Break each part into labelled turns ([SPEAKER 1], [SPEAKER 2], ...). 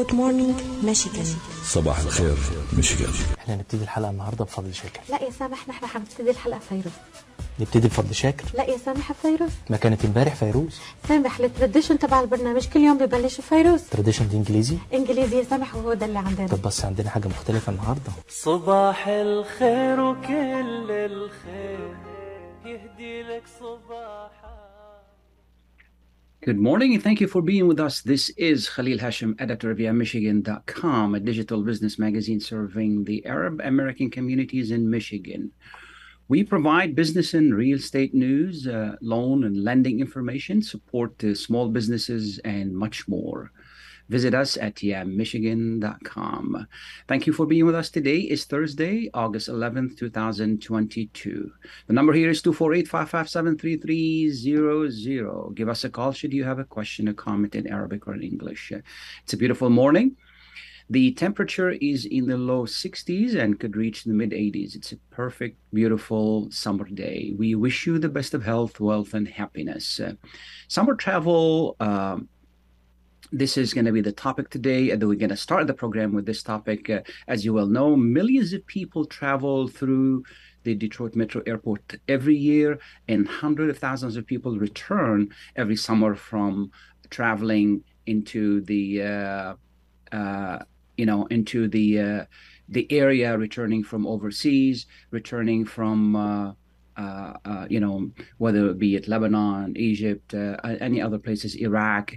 [SPEAKER 1] جود مورنينج ميشيغان
[SPEAKER 2] صباح الخير ميشيغان
[SPEAKER 3] إحنا هنبتدي الحلقة النهارده بفضل شاكر.
[SPEAKER 4] لا يا سامح نحن حنبتدي الحلقة فيروز.
[SPEAKER 3] نبتدي بفضل شاكر؟
[SPEAKER 4] لا يا سامح فيروز.
[SPEAKER 3] ما كانت امبارح فيروز؟
[SPEAKER 4] سامح التراديشن تبع البرنامج كل يوم ببلش فيروز.
[SPEAKER 3] تراديشن دي انجليزي؟
[SPEAKER 4] انجليزي يا سامح وهو ده اللي عندنا.
[SPEAKER 3] طب بس عندنا حاجة مختلفة النهارده.
[SPEAKER 5] صباح الخير وكل الخير. يهدي لك صباحك
[SPEAKER 6] Good morning and thank you for being with us. This is Khalil Hashem, editor of YaMichigan.com, a digital business magazine serving the Arab American communities in Michigan. We provide business and real estate news, uh, loan and lending information, support to small businesses, and much more. Visit us at yamichigan.com. Thank you for being with us today. It's Thursday, August 11th, 2022. The number here is 248-557-3300. Give us a call should you have a question, a comment in Arabic or in English. It's a beautiful morning. The temperature is in the low 60s and could reach the mid 80s. It's a perfect, beautiful summer day. We wish you the best of health, wealth, and happiness. Uh, summer travel. Um, this is going to be the topic today. And we're going to start the program with this topic. Uh, as you well know, millions of people travel through the Detroit Metro Airport every year, and hundreds of thousands of people return every summer from traveling into the uh, uh, you know into the uh, the area, returning from overseas, returning from uh, uh, you know, whether it be it Lebanon, Egypt, uh, any other places, Iraq,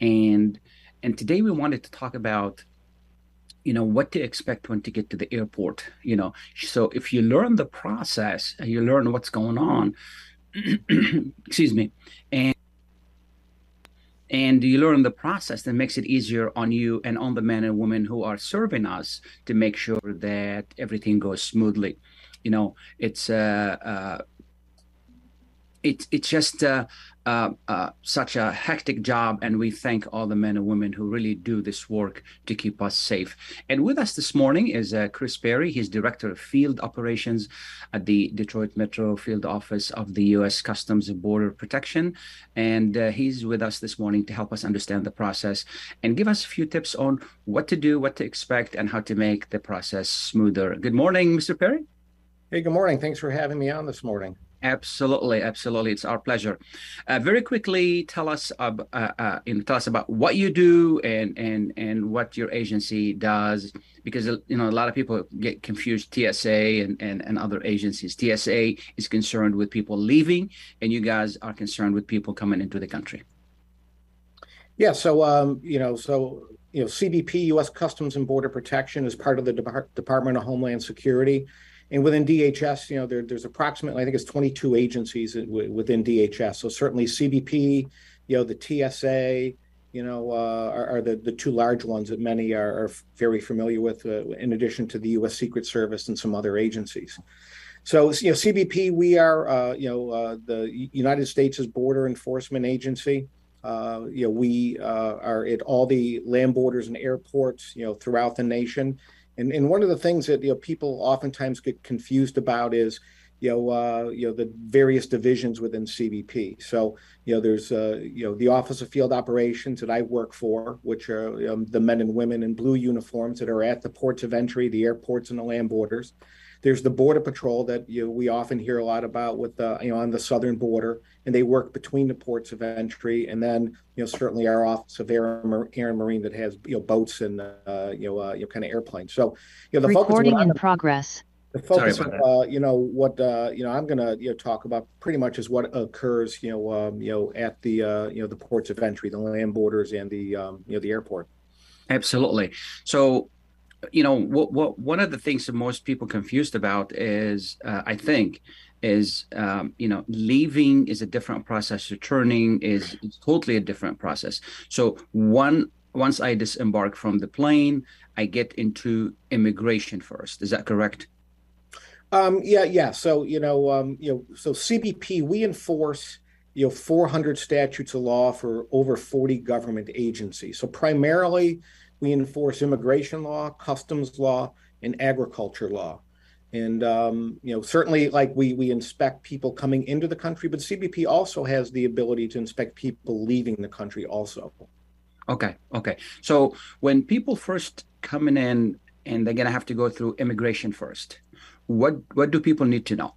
[SPEAKER 6] and and today we wanted to talk about, you know, what to expect when to get to the airport. You know, so if you learn the process, and you learn what's going on. excuse me, and and you learn the process that makes it easier on you and on the men and women who are serving us to make sure that everything goes smoothly you know it's uh, uh it's it's just uh, uh, uh, such a hectic job, and we thank all the men and women who really do this work to keep us safe. And with us this morning is uh, Chris Perry. He's director of field operations at the Detroit Metro Field Office of the U.S. Customs and Border Protection, and uh, he's with us this morning to help us understand the process and give us a few tips on what to do, what to expect, and how to make the process smoother. Good morning, Mr. Perry.
[SPEAKER 7] Hey, good morning. Thanks for having me on this morning.
[SPEAKER 6] Absolutely, absolutely. It's our pleasure. Uh, very quickly, tell us uh, uh, tell us about what you do and and and what your agency does, because you know a lot of people get confused TSA and and, and other agencies. TSA is concerned with people leaving, and you guys are concerned with people coming into the country.
[SPEAKER 7] Yeah. So um, you know, so you know, CBP, U.S. Customs and Border Protection, is part of the Depart- Department of Homeland Security. And within DHS, you know, there, there's approximately, I think it's 22 agencies within DHS. So certainly CBP, you know, the TSA, you know, uh, are, are, the, the two large ones that many are, are very familiar with, uh, in addition to the U.S. Secret Service and some other agencies. So, you know, CBP, we are, uh, you know, uh, the United States' border enforcement agency. Uh, you know, we uh, are at all the land borders and airports, you know, throughout the nation. And, and one of the things that you know people oftentimes get confused about is you know uh, you know the various divisions within CBP. So you know there's uh, you know the Office of Field Operations that I work for, which are um, the men and women in blue uniforms that are at the ports of entry, the airports, and the land borders. There's the Border Patrol that you know, we often hear a lot about with the you know on the southern border, and they work between the ports of entry, and then you know certainly our Office of Air, Air and Marine that has you know boats and uh, you know uh, you know kind of airplanes. So you know the
[SPEAKER 8] recording
[SPEAKER 7] focus
[SPEAKER 8] in progress.
[SPEAKER 7] The focus of uh, you know what uh, you know I'm gonna you know talk about pretty much is what occurs you know um, you know at the uh, you know the ports of entry, the land borders, and the um, you know the airport.
[SPEAKER 6] Absolutely. So you know what, what one of the things that most people confused about is uh, i think is um, you know leaving is a different process returning is, totally a different process. So one once i disembark from the plane i get into immigration first. Is that correct?
[SPEAKER 7] Um, yeah yeah. So you know um, you know so cbp we enforce you know 400 statutes of law for over 40 government agencies. So primarily we enforce immigration law, customs law, and agriculture law. And um, you know, certainly, like we we inspect people coming into the country, but CBP also has the ability to inspect people leaving the country. Also,
[SPEAKER 6] Okay, okay. So when people first coming in and they're gonna have to go through immigration first, what what do people need to know?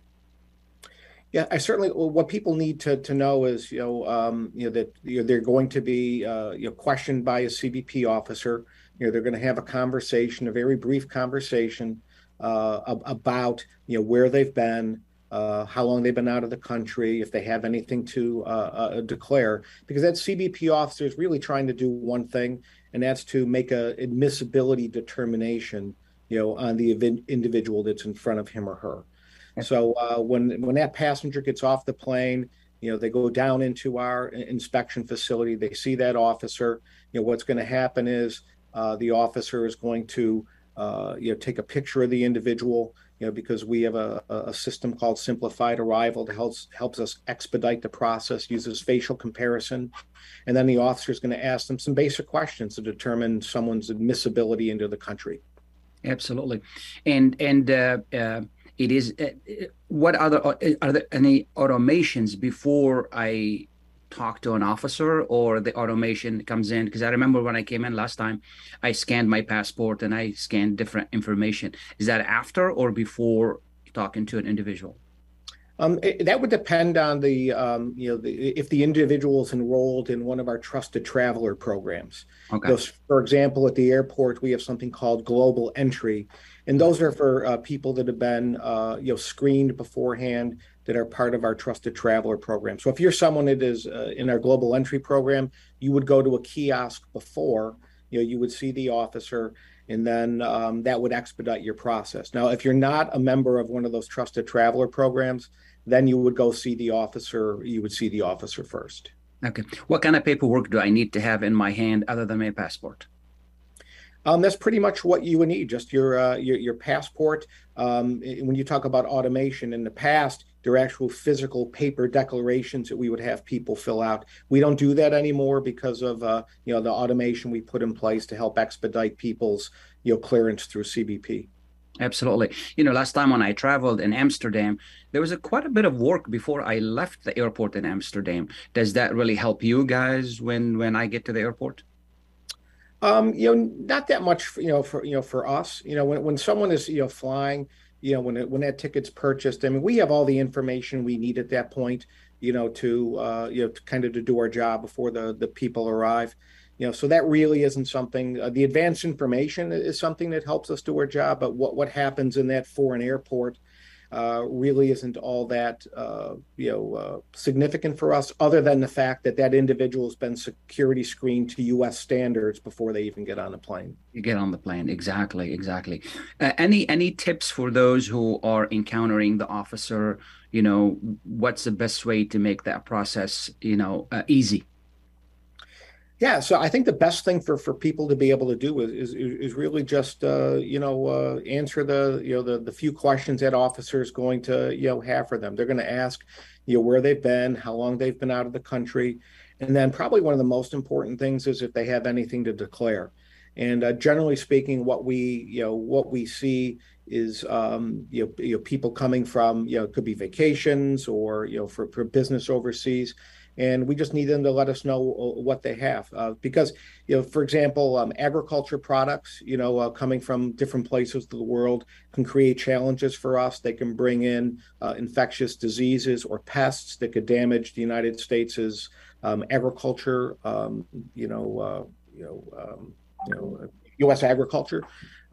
[SPEAKER 7] Yeah, I certainly. Well, what people need to to know is, you know, um, you know that you know, they're going to be uh, you know questioned by a CBP officer. You know, they're going to have a conversation, a very brief conversation uh, about you know where they've been, uh, how long they've been out of the country, if they have anything to uh, uh, declare, because that CBP officer is really trying to do one thing, and that's to make a admissibility determination, you know, on the individual that's in front of him or her. So uh, when when that passenger gets off the plane, you know, they go down into our inspection facility. They see that officer. You know, what's going to happen is uh, the officer is going to uh, you know take a picture of the individual. You know, because we have a, a system called Simplified Arrival that helps helps us expedite the process. Uses facial comparison, and then the officer is going to ask them some basic questions to determine someone's admissibility into the country.
[SPEAKER 6] Absolutely, and and uh, uh, it is uh, what other uh, are there any automations before i talk to an officer or the automation comes in because i remember when i came in last time i scanned my passport and i scanned different information is that after or before talking to an individual
[SPEAKER 7] um, it, that would depend on the, um, you know, the, if the individual is enrolled in one of our trusted traveler programs. Okay. So, for example, at the airport, we have something called Global Entry, and those are for uh, people that have been, uh, you know, screened beforehand that are part of our trusted traveler program. So, if you're someone that is uh, in our Global Entry program, you would go to a kiosk before, you know, you would see the officer and then um, that would expedite your process. Now, if you're not a member of one of those trusted traveler programs, then you would go see the officer. You would see the officer first.
[SPEAKER 6] Okay. What kind of paperwork do I need to have in my hand other than my passport?
[SPEAKER 7] Um, that's pretty much what you would need. Just your uh, your, your passport. Um, when you talk about automation, in the past, there are actual physical paper declarations that we would have people fill out. We don't do that anymore because of uh, you know the automation we put in place to help expedite people's you know clearance through CBP.
[SPEAKER 6] Absolutely. You know, last time when I traveled in Amsterdam, there was a, quite a bit of work before I left the airport in Amsterdam. Does that really help you guys when when I get to the airport?
[SPEAKER 7] Um, you know, not that much. You know, for you know, for us, you know, when when someone is you know flying, you know, when it, when that ticket's purchased, I mean, we have all the information we need at that point. You know, to uh, you know, to kind of to do our job before the the people arrive you know so that really isn't something uh, the advanced information is something that helps us do our job but what what happens in that foreign airport uh, really isn't all that uh, you know uh, significant for us other than the fact that that individual has been security screened to US standards before they even get on the plane.
[SPEAKER 6] You get on the plane. Exactly exactly. Uh, any any tips for those who are encountering the officer? You know what's the best way to make that process you know uh, easy
[SPEAKER 7] yeah, so I think the best thing for for people to be able to do is is, is really just uh, you know uh, answer the you know the the few questions that officers going to you know have for them. They're going to ask you know where they've been, how long they've been out of the country, and then probably one of the most important things is if they have anything to declare. And uh, generally speaking, what we you know what we see is um, you, know, you know people coming from you know it could be vacations or you know for, for business overseas and we just need them to let us know uh, what they have uh, because you know for example um, agriculture products you know uh, coming from different places of the world can create challenges for us. They can bring in uh, infectious diseases or pests that could damage the united states' um, agriculture um, you know uh, you know um, you know us agriculture.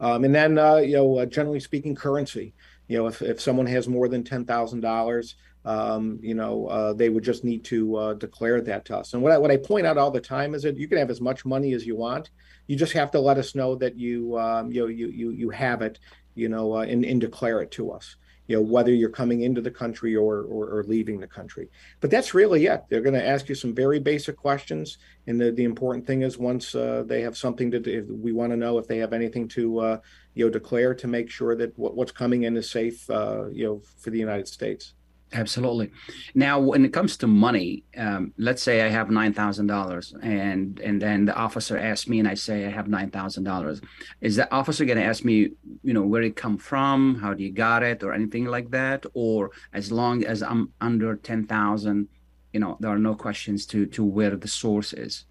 [SPEAKER 7] Um, and then uh, you know generally speaking currency you know if, if someone has more than $10000 um, you know, uh, they would just need to uh, declare that to us. And what I, what I point out all the time is that you can have as much money as you want. You just have to let us know that you um, you know you you you have it, you know, uh, and, and declare it to us. You know, whether you're coming into the country or, or, or leaving the country. But that's really it. They're going to ask you some very basic questions, and the, the important thing is once uh, they have something to do, we want to know if they have anything to uh, you know declare to make sure that what, what's coming in is safe. Uh, you know, for the United States.
[SPEAKER 6] Absolutely. Now, when it comes to money, um, let's say I have nine thousand dollars, and and then the officer asks me, and I say I have nine thousand dollars. Is the officer going to ask me, you know, where it come from, how do you got it, or anything like that? Or as long as I'm under ten thousand, you know, there are no questions to to where the source is.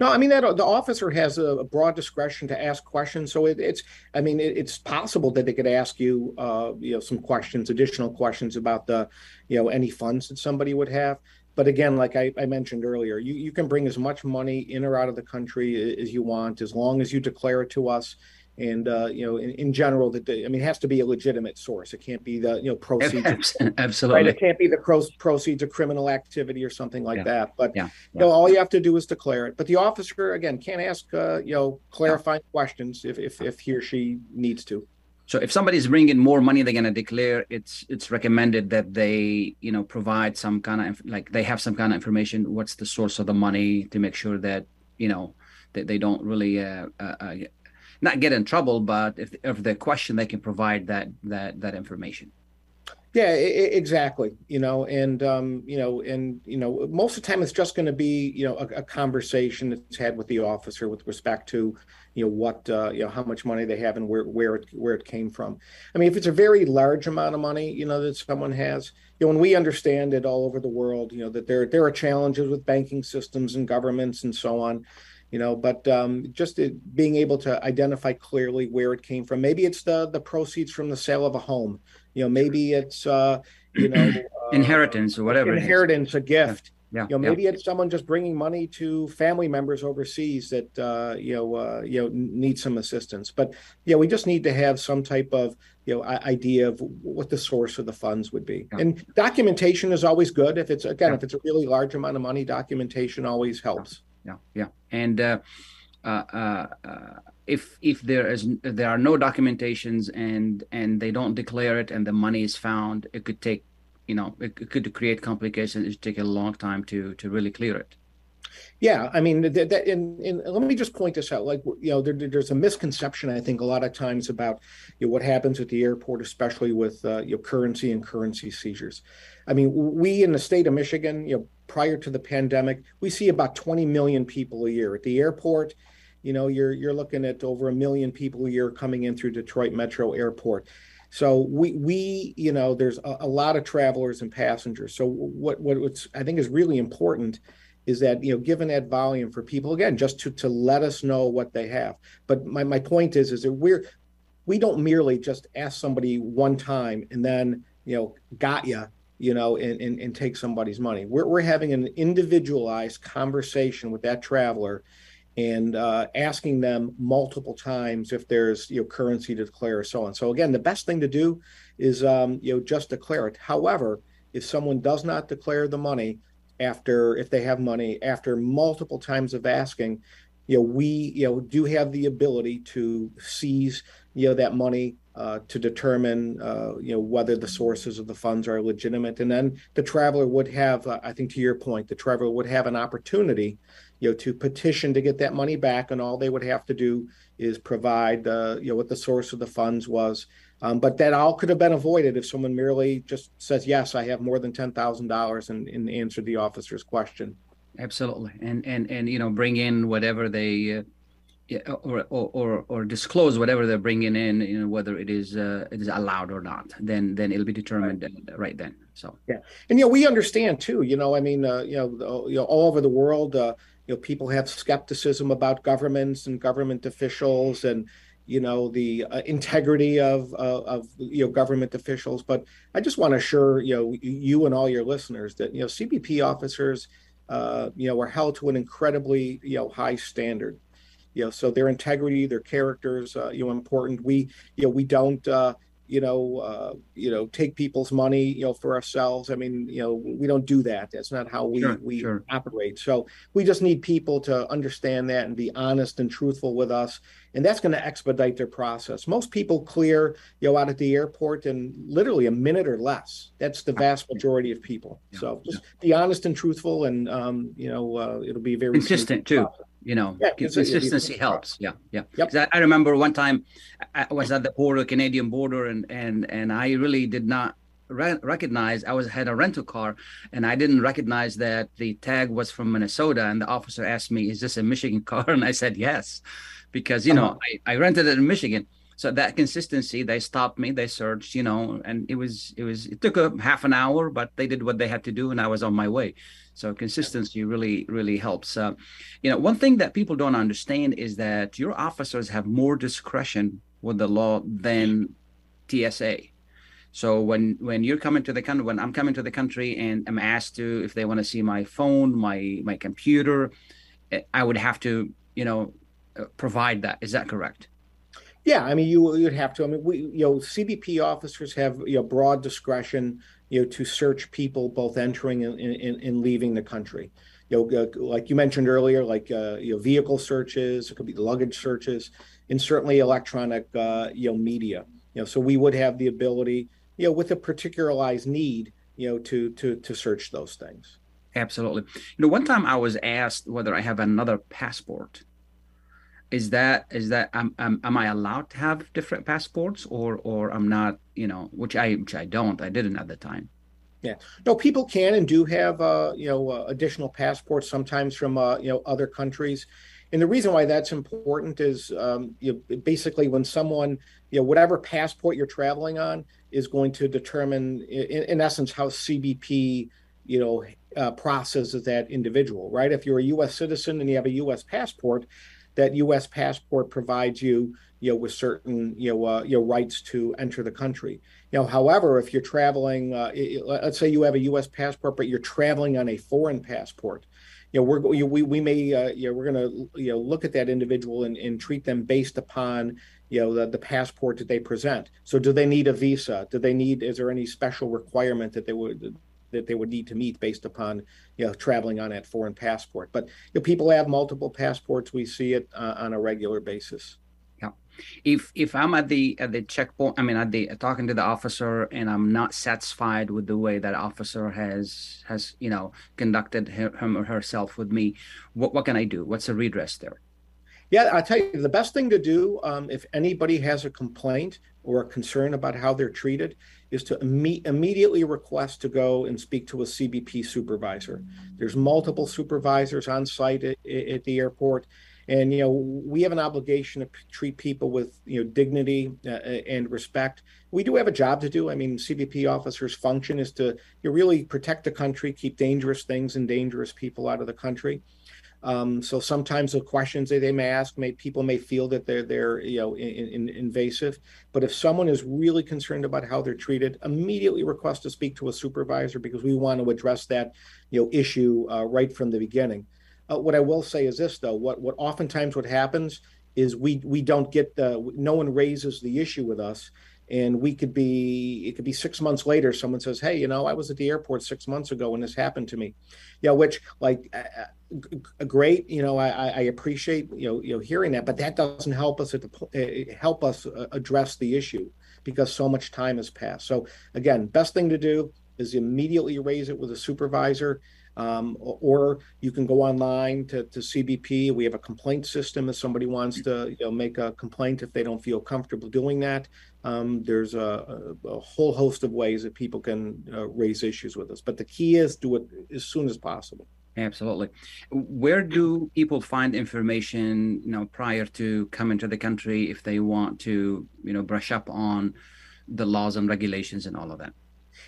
[SPEAKER 7] No, I mean that the officer has a, broad discretion to ask questions. So it, it's, I mean, it, it's possible that they could ask you, uh, you know, some questions, additional questions about the, you know, any funds that somebody would have. But again, like I, I mentioned earlier, you, you can bring as much money in or out of the country as you want, as long as you declare it to us. And uh, you know, in, in general, that I mean, it has to be a legitimate source. It can't be the you know proceeds.
[SPEAKER 6] Absolutely.
[SPEAKER 7] Right? It can't be the proceeds of criminal activity or something like
[SPEAKER 6] Yeah.
[SPEAKER 7] that. But
[SPEAKER 6] Yeah,
[SPEAKER 7] you know, all you have to do is declare it. But the officer again can't ask uh, you know clarifying questions if, if if he or she needs to.
[SPEAKER 6] So if somebody's bringing more money, they're gonna declare. It's it's recommended that they you know provide some kind of like they have some kind of information. What's the source of the money to make sure that you know that they don't really uh, uh, uh, not get in trouble, but if if question, they can provide that that that information.
[SPEAKER 7] Yeah, e- exactly. You know, and um, you know, and you know, most of the time it's just going to be you know a, a conversation that's had with the officer with respect to you know what uh, you know how much money they have and where where it where it came from. I mean, if it's a very large amount of money, you know, that someone has, you know, and we understand it all over the world, you know, that there there are challenges with banking systems and governments and so on. You know, but um, just it, being able to identify clearly where it came from. Maybe it's the the proceeds from the sale of a home. You know, maybe it's uh, you know uh,
[SPEAKER 6] Inheritance or whatever.
[SPEAKER 7] inheritance, a gift.
[SPEAKER 6] Yeah.
[SPEAKER 7] You know,
[SPEAKER 6] yeah.
[SPEAKER 7] maybe it's someone just bringing money to family members overseas that uh, you know uh, you know need some assistance. But yeah, we just need to have some type of you know idea of what the source of the funds would be.
[SPEAKER 6] Yeah.
[SPEAKER 7] And documentation is always good. If it's again,
[SPEAKER 6] Yeah.
[SPEAKER 7] if it's a really large amount of money, documentation always helps.
[SPEAKER 6] Yeah yeah and uh, uh, uh, uh, if if there is there are no documentations and and they don't declare it and the money is found it could take you know it, it could create complications it could take a long time to to really clear it
[SPEAKER 7] Yeah, I mean, that, that, and, and let me just point this out. Like, you know, there, there's a misconception, I think, a lot of times about you know, what happens at the airport, especially with uh, know, currency and currency seizures. I mean, we in the state of Michigan, you know, prior to the pandemic, we see about 20 million people a year at the airport. You know, you're you're looking at over a million people a year coming in through Detroit Metro Airport. So we we you know, there's a, a lot of travelers and passengers. So what what what's I think is really important is that you know given that volume for people again just to to let us know what they have but my, my point is is that we're we don't merely just ask somebody one time and then you know got you you know and, and and take somebody's money. We're, we're having an individualized conversation with that traveler and uh, asking them multiple times if there's you know currency to declare or so on. So again the best thing to do is um, you know just declare it. However if someone does not declare the money after if they have money after multiple times of asking you know we you know do have the ability to seize you know that money uh, to determine uh, you know whether the sources of the funds are legitimate. And then the traveler would have uh, i think to your point the traveler would have an opportunity you know to petition to get that money back and all they would have to do is provide uh, you know what the source of the funds was. Um, but that all could have been avoided if someone merely just says, yes, I have more than $10,000 and, and answered the officer's question.
[SPEAKER 6] absolutely. And and and you know bring in whatever they uh, yeah, or, or or or disclose whatever they're bringing in you know whether it is uh, it is allowed or not then then it'll be determined uh, right then so yeah,
[SPEAKER 7] And, you know, we understand too, you know, I mean, uh, you know, you know, all over the world, uh, you know, people have skepticism about governments and government officials and, you know, the uh, integrity of, uh, of, you know, government officials. But I just want to assure, you know, you and all your listeners that, you know, CBP officers, uh, you know, are held to an incredibly, you know, high standard. You know, so their integrity, their characters, uh, you know, important. We, you know, we don't, uh, you know, uh, you know, take people's money, you know, for ourselves. I mean, you know, we don't do that. That's not how we
[SPEAKER 6] Sure,
[SPEAKER 7] we
[SPEAKER 6] sure.
[SPEAKER 7] operate. So we just need people to understand that and be honest and truthful with us, and that's going to expedite their process. Most people clear, you know, out at the airport in literally a minute or less. That's the vast majority of people.
[SPEAKER 6] Yeah,
[SPEAKER 7] So just be honest and truthful, and um, you know, uh, it'll be very
[SPEAKER 6] consistent too
[SPEAKER 7] process.
[SPEAKER 6] You know
[SPEAKER 7] Yeah,
[SPEAKER 6] consistency helps. Yeah yeah.
[SPEAKER 7] Yep.
[SPEAKER 6] I, remember one time i I was at the border canadian border and and and i really did not re- recognize i was had a rental car and i didn't recognize that the tag was from minnesota and the officer asked me is this a michigan car? And i said yes. Because you know I, I rented it in michigan so that consistency they stopped me they searched you know and it was it was it took a half an hour but they did what they had to do and i was on my way. So consistency really really helps. Uh, you know one thing that people don't understand is that your officers have more discretion with the law than tsa so when when you're coming to the country when i'm coming to the country and i'm asked to if they want to see my phone my my computer eh, i would have to you know uh, provide that. Is that correct
[SPEAKER 7] yeah, I mean, you you'd have to. I mean, we you know, CBP officers have you know broad discretion, you know, to search people both entering and, and, and leaving the country. You know, like you mentioned earlier, like uh, you know, vehicle searches, it could be luggage searches, and certainly electronic uh, you know media. You know, so we would have the ability, you know, with a particularized need, you know, to to to search those things.
[SPEAKER 6] Absolutely. You know, one time I was asked whether I have another passport is that is that am, am, am i allowed to have different passports or or i'm not you know which i which i don't i didn't at the time.
[SPEAKER 7] Yeah. No people can and do have uh you know uh, additional passports sometimes from uh you know other countries. And the reason why that's important is um, you know, basically when someone you know whatever passport you're traveling on is going to determine in, in essence how cbp you know uh, processes that individual right? If you're a us citizen and you have a us passport that U.S. passport provides you, you know, with certain, you know, uh, you know, rights to enter the country. You know, however, if you're traveling, uh, let's say you have a U.S. passport, but you're traveling on a foreign passport, you know, we're we we may, uh, you know, we're going to, you know, look at that individual and, and treat them based upon, you know, the, the passport that they present. So, do they need a visa? Do they need? Is there any special requirement that they would that they would need to meet based upon you know traveling on that foreign passport. But you know, people have multiple passports. We see it uh, on a regular basis.
[SPEAKER 6] Yeah, if if I'm at the at the checkpoint, I mean at the talking to the officer, and I'm not satisfied with the way that officer has has you know conducted him or herself with me, what what can I do? What's the redress there?
[SPEAKER 7] Yeah, I tell you, the best thing to do um, if anybody has a complaint or a concern about how they're treated is to imme- immediately request to go and speak to a CBP supervisor. There's multiple supervisors on site at, at the airport, and you know we have an obligation to p- treat people with you know dignity uh, and respect. We do have a job to do. I mean, CBP officers' function is to you know, really protect the country, keep dangerous things and dangerous people out of the country. Um, so sometimes the questions that they may ask, may people may feel that they're they're you know in, in, invasive. But if someone is really concerned about how they're treated, immediately request to speak to a supervisor because we want to address that you know issue uh, right from the beginning. Uh, what I will say is this though: what what oftentimes what happens is we we don't get the no one raises the issue with us and we could be it could be six months later someone says hey you know i was at the airport six months ago when this happened to me. Yeah which like uh great you know i i appreciate you know you know hearing that but that doesn't help us at the uh, help us uh, address the issue because so much time has passed. So again best thing to do is immediately raise it with a supervisor um, or you can go online to, to CBP. We have a complaint system if somebody wants to you know, make a complaint if they don't feel comfortable doing that. Um, there's a, a, whole host of ways that people can uh, raise issues with us. But the key is do it as soon as possible.
[SPEAKER 6] Absolutely. Where do people find information, you know, prior to coming to the country if they want to, you know, brush up on the laws and regulations and all of that?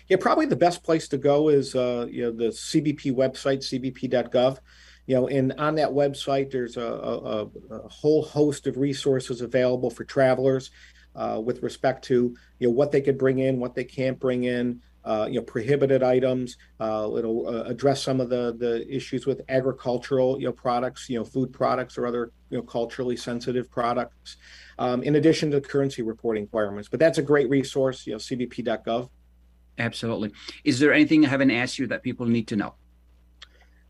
[SPEAKER 7] Yeah, probably the best place to go is uh, you know the CBP website, cbp.gov. You know, and on that website, there's a, a, a whole host of resources available for travelers uh, with respect to you know what they could bring in, what they can't bring in. Uh, you know, prohibited items. Uh, it'll uh, address some of the the issues with agricultural, you know, products, you know, food products or other you know culturally sensitive products. Um, in addition to currency reporting requirements, but that's a great resource. You know, cbp.gov.
[SPEAKER 6] Absolutely. Is there anything I haven't asked you that people need to know?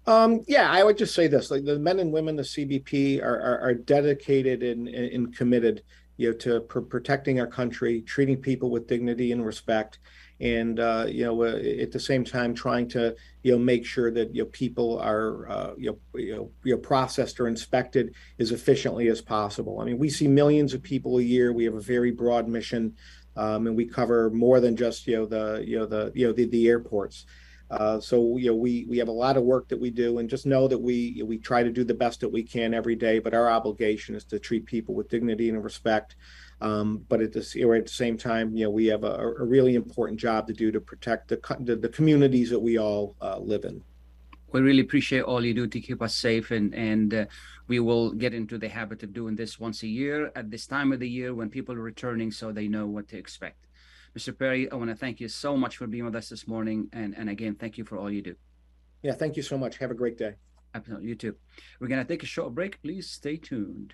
[SPEAKER 7] Um, yeah, I would just say this: like the men and women, the CBP are are, are dedicated and, and committed, you know, to pr- protecting our country, treating people with dignity and respect, and uh, you know, uh, at the same time, trying to you know make sure that you know people are uh, you, know, you know you know processed or inspected as efficiently as possible. I mean, we see millions of people a year. We have a very broad mission um, and we cover more than just you know the you know the you know the, the airports. Uh, so you know we we have a lot of work that we do, and just know that we we try to do the best that we can every day. But our obligation is to treat people with dignity and respect. Um, but at the, at the same time, you know, we have a, a really important job to do to protect the the, the communities that we all uh, live in.
[SPEAKER 6] We really appreciate all you do to keep us safe, and and uh, we will get into the habit of doing this once a year at this time of the year when people are returning, so they know what to expect. Mr. Perry, I want to thank you so much for being with us this morning, and and again, thank you for all you do.
[SPEAKER 7] Yeah, thank you so much. Have a great day.
[SPEAKER 6] Absolutely, you too. We're gonna take a short break. Please stay tuned.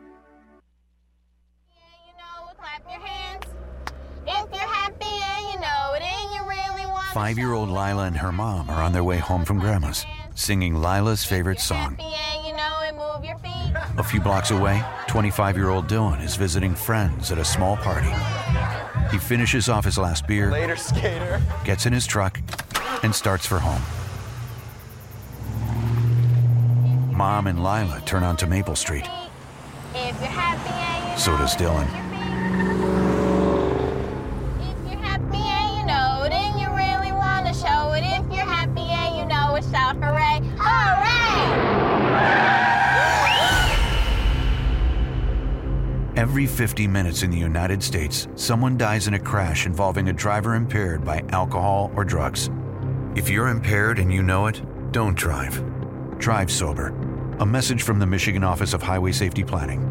[SPEAKER 8] Five year old Lila and her mom are on their way home from Grandma's, singing Lila's favorite song. A few blocks away, 25 year old Dylan is visiting friends at a small party. He finishes off his last beer,
[SPEAKER 9] Later, skater.
[SPEAKER 8] gets in his truck, and starts for home. Mom and Lila turn onto Maple Street. So does Dylan. Every 50 minutes in the United States, someone dies in a crash involving a driver impaired by alcohol or drugs. If you're impaired and you know it, don't drive. Drive sober. A message from the Michigan Office of Highway Safety Planning.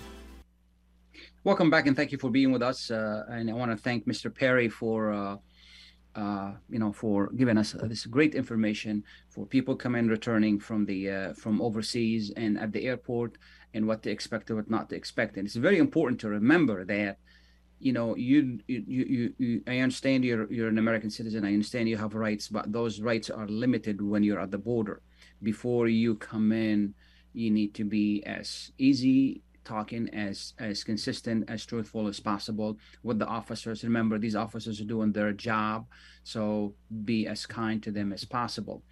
[SPEAKER 6] Welcome back, and thank you for being with us. Uh, and I want to thank Mr. Perry for, uh, uh, you know, for giving us this great information for people coming returning from the uh, from overseas and at the airport, and what to expect and what not to expect. And it's very important to remember that, you know, you you you, you I understand you're you're an American citizen. I understand you have rights, but those rights are limited when you're at the border. Before you come in, you need to be as easy talking as as consistent as truthful as possible with the officers. Remember these officers are doing their job so be as kind to them as possible.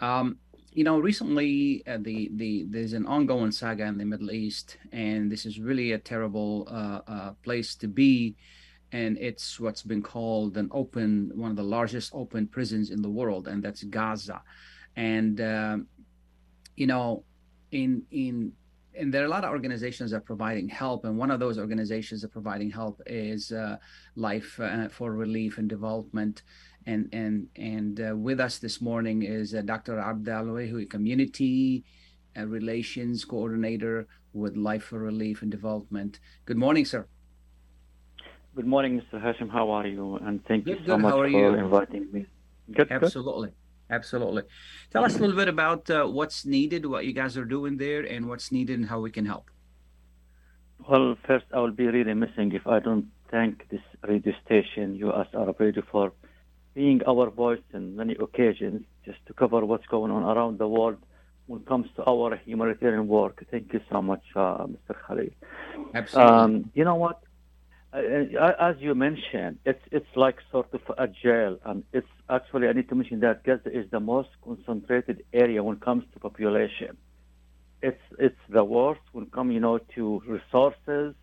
[SPEAKER 6] Um, you know recently uh, the the there's an ongoing saga in the middle east and this is really a terrible uh, uh, place to be. And it's what's been called an open one of the largest open prisons in the world and that's gaza. And um, you know in in and there are a lot of organizations that are providing help and one of those organizations that are providing help is uh, life uh, for relief and development and and and uh, with us this morning is uh, dr abdallah who is community uh, relations coordinator with life for relief and development good morning sir
[SPEAKER 9] Good morning, Mr. Hashim. How are you? And thank you so
[SPEAKER 6] good.
[SPEAKER 9] much for
[SPEAKER 6] you?
[SPEAKER 9] inviting me. Good, good.
[SPEAKER 6] Absolutely. Tell us a little bit about uh, what's needed, what you guys are doing there, and what's needed and how we can help.
[SPEAKER 9] Well, first, I will be really missing if I don't thank this radio station, US Arab Radio, for being our voice in many occasions, just to cover what's going on around the world when it comes to our humanitarian work. Thank you so much, uh, Mr. Khalil.
[SPEAKER 6] Absolutely.
[SPEAKER 9] Um, you know what? Uh, uh, as you mentioned, it's it's like sort of a jail, and it's actually I need to mention that Gaza is the most concentrated area when it comes to population. It's it's the worst when it comes, you know, to resources,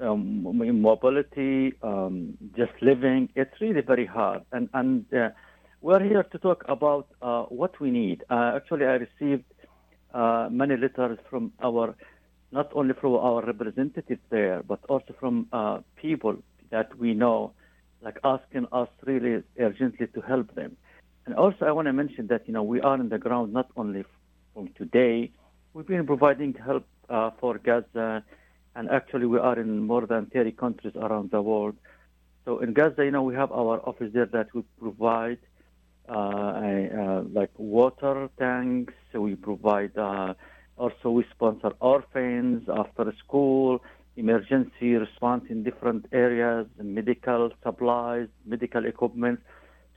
[SPEAKER 9] um, mobility, um, just living. It's really very hard, and and uh, we're here to talk about uh, what we need. Uh, actually, I received uh, many letters from our not only from our representatives there, but also from uh, people that we know, like asking us really urgently to help them. And also, I want to mention that you know we are on the ground not only from today. We've been providing help uh, for Gaza, and actually we are in more than 30 countries around the world. So in Gaza, you know, we have our office there that we provide uh, uh, like water tanks. We provide uh, also we sponsor orphans after school, emergency response in different areas, medical supplies, medical equipment.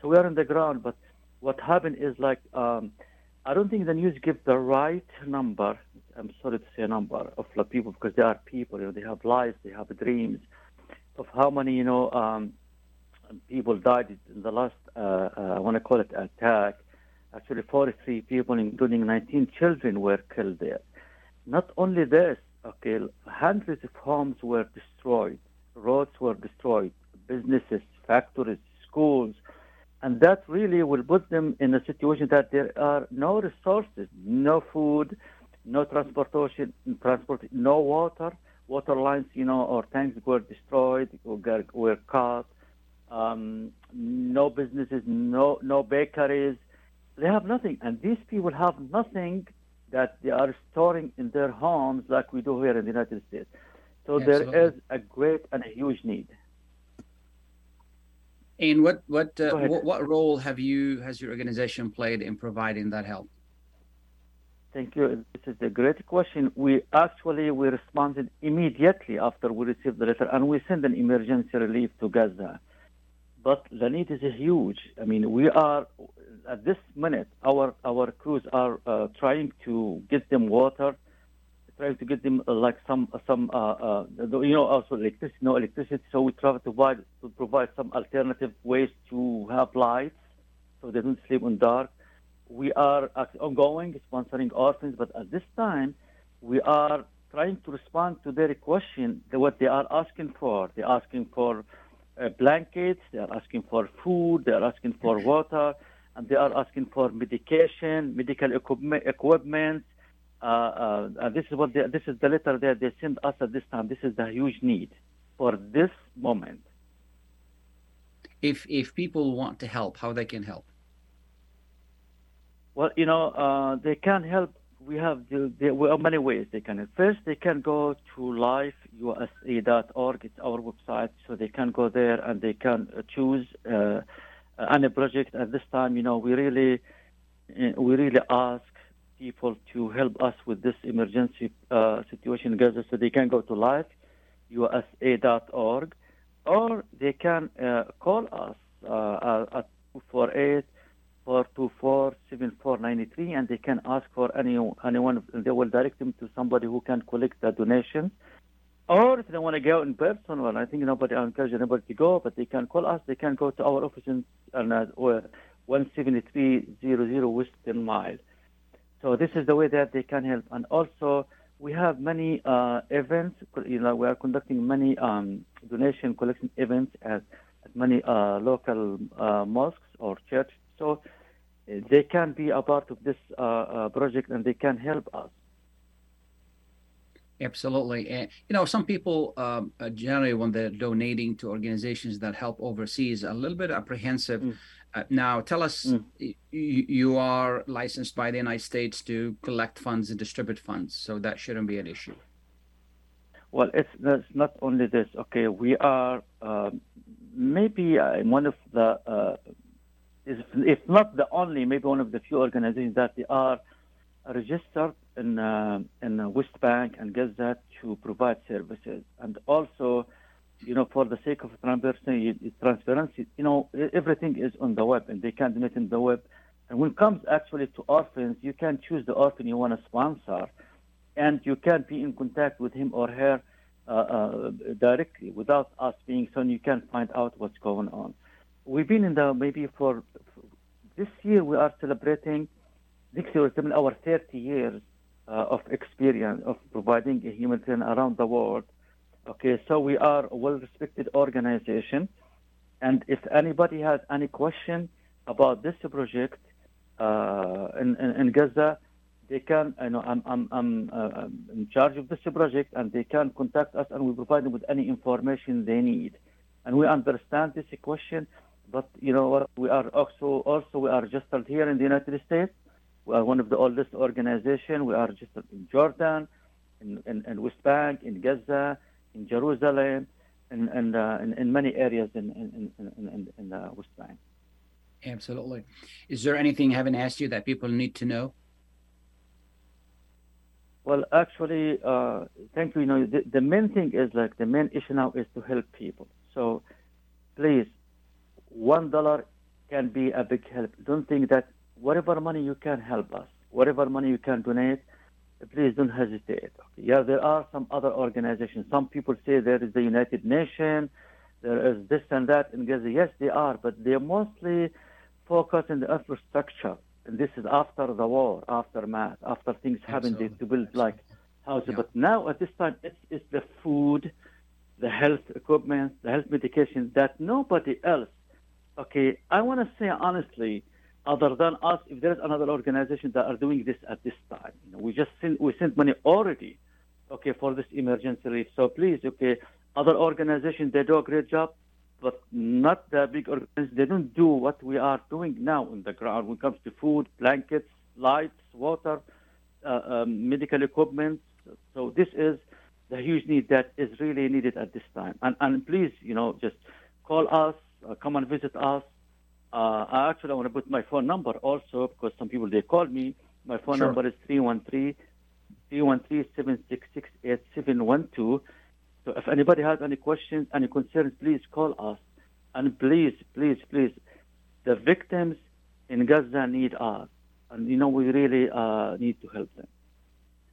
[SPEAKER 9] So we are on the ground, but what happened is like um, I don't think the news give the right number. I'm sorry to say number of the people because they are people. You know, they have lives, they have dreams. Of how many you know um, people died in the last uh, uh, I want to call it attack. Actually, 43 people, including 19 children, were killed there. Not only this, okay, hundreds of homes were destroyed, roads were destroyed, businesses, factories, schools, and that really will put them in a situation that there are no resources, no food, no transportation, transport, no water. Water lines, you know, or tanks were destroyed, were cut. Um, no businesses, no no bakeries. They have nothing, and these people have nothing that they are storing in their homes like we do here in the United States. So there
[SPEAKER 6] Absolutely.
[SPEAKER 9] is a great and a huge need.
[SPEAKER 6] And what what uh, what, what role have you has your organization played in providing that help?
[SPEAKER 9] Thank you. This is a great question. We actually we responded immediately after we received the letter, and we sent an emergency relief to Gaza. But the need is huge. I mean, we are at this minute. Our our crews are uh, trying to get them water, trying to get them uh, like some some uh, uh, you know also electricity, no electricity. So we try to provide to provide some alternative ways to have lights, so they don't sleep in dark we are ongoing sponsoring orphans, but at this time, we are trying to respond to their question, what they are asking for. They're asking for uh, blankets, they are asking for food, they are asking for water, and they are asking for medication, medical equipment. equipment. Uh, uh, this is what they, this is the letter that they sent us at this time. This is the huge need for this moment.
[SPEAKER 6] If if people want to help, how they can help?
[SPEAKER 9] Well, you know, uh, they can help. We have the, there are many ways they can. First, they can go to lifeusa.org. It's our website, so they can go there and they can uh, choose uh, any project. At this time, you know, we really, uh, we really ask people to help us with this emergency uh, situation in Gaza, so they can go to lifeusa.org, or they can uh, call us uh, at 248 424-7493 and they can ask for any anyone they will direct them to somebody who can collect the donations. Or if they want to go in person well i think nobody I encourage anybody to go but they can call us. They can go to our office in uh, 17300 West Ten Mile. So this is the way that they can help. And also we have many uh, events you know we are conducting many um, donation collection events at, at many uh, local uh, mosques or churches they can be a part of this uh, uh, project and they can help us.
[SPEAKER 6] Absolutely, and you know, some people um, uh, generally when they're donating to organizations that help overseas, a little bit apprehensive.
[SPEAKER 9] Mm.
[SPEAKER 6] Uh, now, tell us,
[SPEAKER 9] Mm.
[SPEAKER 6] y- you are licensed by the United States to collect funds and distribute funds, so that shouldn't be an issue.
[SPEAKER 9] Well, it's, it's not only this. Okay, we are um maybe uh, one of the, uh, is, if not the only, maybe one of the few organizations that they are registered in uh, in the West Bank and Gaza to provide services, and also, you know, for the sake of transparency, transparency, you know, everything is on the web, and they can donate in the web. And when it comes actually to orphans, you can choose the orphan you want to sponsor, and you can be in contact with him or her uh, uh, directly without us being so you can find out what's going on. We've been in the maybe for, this year we are celebrating year our 30 years uh, of experience of providing humanitarian around the world. Okay, so we are a well-respected organization, and if anybody has any question about this project uh, in, in, in Gaza, they can, you know, I'm, I'm, I'm, uh, I'm in charge of this project, and they can contact us, and we provide them with any information they need. And we understand this question, but you know what? We are also also we are registered here in the United States. We are one of the oldest organizations. We are registered in Jordan, in, in, in West Bank, in Gaza, in Jerusalem, and and uh, in, in many areas in in in, in, in the West Bank.
[SPEAKER 6] Absolutely. Is there anything I haven't asked you that people need to know?
[SPEAKER 9] Well, actually, uh, thank you. You know, the, the main thing is like the main issue now is to help people. So, please, one dollar can be a big help. Don't think that whatever money you can help us, whatever money you can donate, please don't hesitate. Yeah, there are some other organizations. Some people say there is the United Nations, there is this and that in Gaza. Yes, they are, but they're mostly focused on the infrastructure. And this is after the war, aftermath, after things happen they- to build like houses. But now at this time, it's, it's the food, the health equipment, the health medication that nobody else. Okay, I want to say honestly, other than us, if there is another organization that are doing this at this time, you know, we just sent we sent money already, okay, for this emergency relief. So please, okay, other organizations they do a great job, but not the big organizations. They don't do what we are doing now on the ground when it comes to food, blankets, lights, water, uh, um, medical equipment. So this is the huge need that is really needed at this time. And and please, you know, just call us, come and visit us. Uh, I actually want to put my phone number also because some people they call me. My phone
[SPEAKER 6] Sure.
[SPEAKER 9] number is 313 313 766 So if anybody has any questions, any concerns, please call us. And please, please, please, the victims in Gaza need us. And, you know, we really uh, need to help them.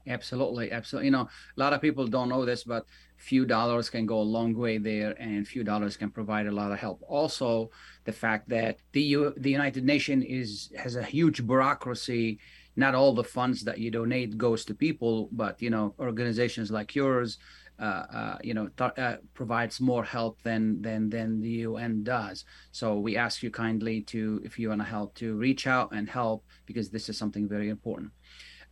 [SPEAKER 6] Absolutely, absolutely. You know, a lot of people don't know this, but few dollars can go a long way there, and few dollars can provide a lot of help. Also, the fact that the U- the United Nations is has a huge bureaucracy. Not all the funds that you donate goes to people, but you know, organizations like yours, uh, uh, you know, th- uh, provides more help than than than the UN does. So we ask you kindly to, if you want to help, to reach out and help because this is something very important.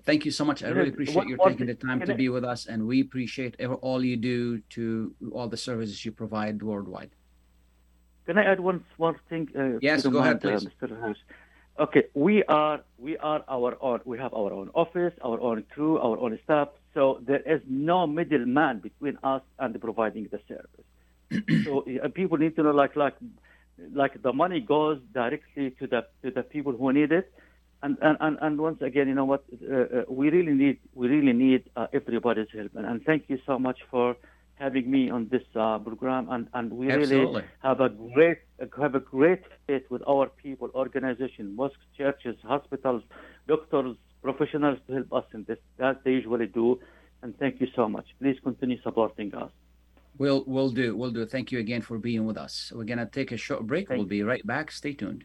[SPEAKER 6] Thank you so much. I really appreciate
[SPEAKER 9] what-
[SPEAKER 6] you
[SPEAKER 9] what-
[SPEAKER 6] taking the time to
[SPEAKER 9] I-
[SPEAKER 6] be with us, and we appreciate all you do to all the services you provide worldwide.
[SPEAKER 9] Can I add one small thing? Uh,
[SPEAKER 6] Yes, go ahead,
[SPEAKER 9] mind, uh,
[SPEAKER 6] please.
[SPEAKER 9] Mr. House? Okay, we are we are our own. We have our own office, our own crew, our own staff. So there is no middleman between us and providing the service. so uh, people need to know, like like like the money goes directly to the to the people who need it. And and, and, and once again, you know what? Uh, uh, we really need we really need uh, everybody's help. And, and thank you so much for having me on this uh, program. And and we really have a great have a great faith with our people, organizations, mosques, churches, hospitals, doctors, professionals to help us in this. That they usually do. And thank you so much. Please continue supporting us.
[SPEAKER 6] We'll we'll do we'll do. Thank you again for being with us. We're gonna take a short break. we'll be right back. Stay tuned.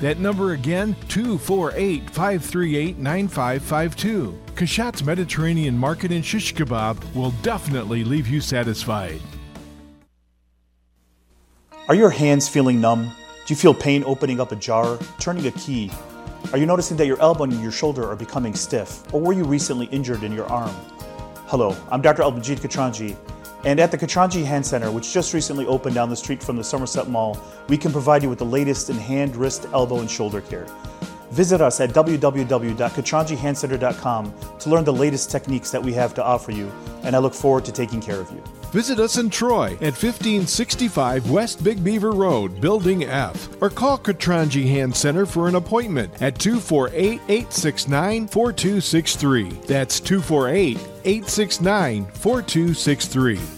[SPEAKER 1] That number again, 248 538 9552. Kashat's Mediterranean Market in Shish Kebab will definitely leave you satisfied.
[SPEAKER 10] Are your hands feeling numb? Do you feel pain opening up a jar, turning a key? Are you noticing that your elbow and your shoulder are becoming stiff? Or were you recently injured in your arm? Hello, I'm Dr. Albanjit Katranji, and at the Katranji Hand Center, which just recently opened down the street from the Somerset Mall, we can provide you with the latest in hand, wrist, elbow, and shoulder care. Visit us at www.katranjihandcenter.com to learn the latest techniques that we have to offer you, and I look forward to taking care of you.
[SPEAKER 1] Visit us in Troy at 1565 West Big Beaver Road, Building F, or call Katranji Hand Center for an appointment at 248 869 4263. That's 248 869 4263.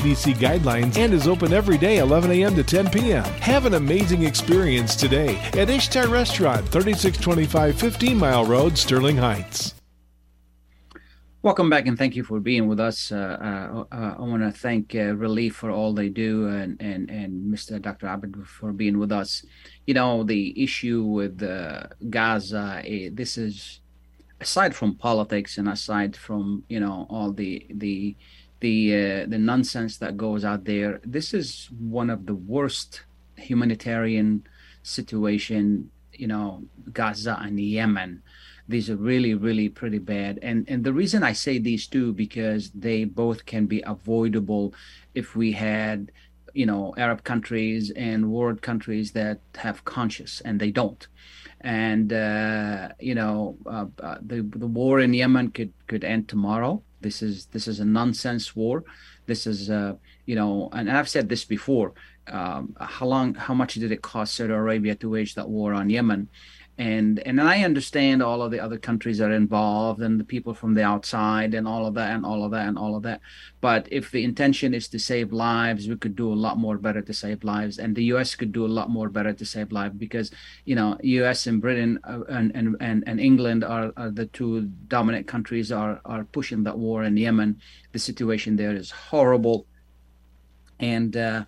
[SPEAKER 1] CDC guidelines and is open every day 11 a.m. to 10 p.m. Have an amazing experience today at Ishtar Restaurant, 3625 15 Mile Road, Sterling Heights.
[SPEAKER 6] Welcome back and thank you for being with us. Uh, uh, uh, I want to thank uh, Relief for all they do and, and, and Mr. Dr. Abed for being with us. You know, the issue with uh, Gaza, eh, this is aside from politics and aside from, you know, all the, the, the, uh, the nonsense that goes out there, this is one of the worst humanitarian situation, you know, Gaza and Yemen. These are really really pretty bad. And and the reason i say these two because they both can be avoidable if we had you know arab countries and world countries that have conscience and they don't. And uh, you know uh, uh, the the war in yemen could could end tomorrow this is this is a nonsense war. This is uh, you know and i've said this before um, how long how much did it cost saudi arabia to wage that war on yemen and and I understand all of the other countries are involved and the people from the outside and all of that and all of that and all of that. But if the intention is to save lives, we could do a lot more better to save lives, and the U.S. could do a lot more better to save lives because you know U.S. and Britain uh, and and and, and England are, are the two dominant countries are are pushing that war in Yemen. The situation there is horrible, and. Uh,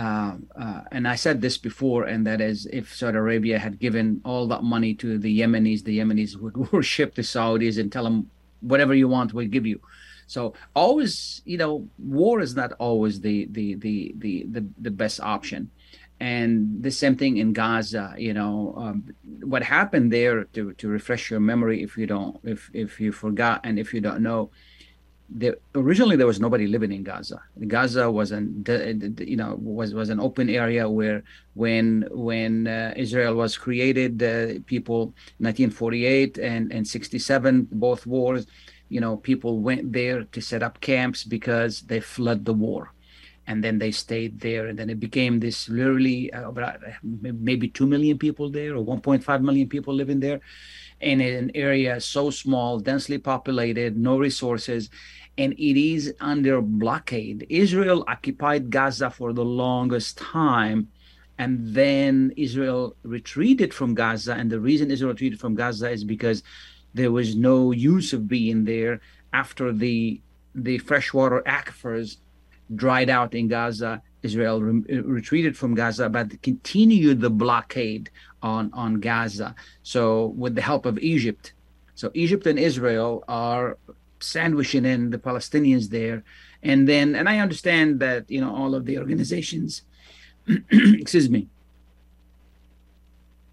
[SPEAKER 6] uh, uh, and I said this before, and that is, if Saudi Arabia had given all that money to the Yemenis, the Yemenis would worship the Saudis and tell them, whatever you want, we'll give you. So always, you know, war is not always the the the the the, the best option. And the same thing in Gaza. You know, um, what happened there to to refresh your memory, if you don't, if if you forgot, and if you don't know, originally there was nobody living in Gaza. Gaza was an you know was was an open area where when when uh, Israel was created, uh, people 1948 and and 67 both wars, you know people went there to set up camps because they fled the war. And then they stayed there, and then it became this literally uh, maybe two million people there, or 1.5 million people living there, in an area so small, densely populated, no resources, and it is under blockade. Israel occupied Gaza for the longest time, and then Israel retreated from Gaza. And the reason Israel retreated from Gaza is because there was no use of being there after the the freshwater aquifers dried out in Gaza. Israel re- uh, retreated from Gaza, but continued the blockade on on Gaza. So with the help of Egypt. So Egypt and Israel are sandwiching in the Palestinians there. And then, and I understand that, you know, all of the organizations, excuse me,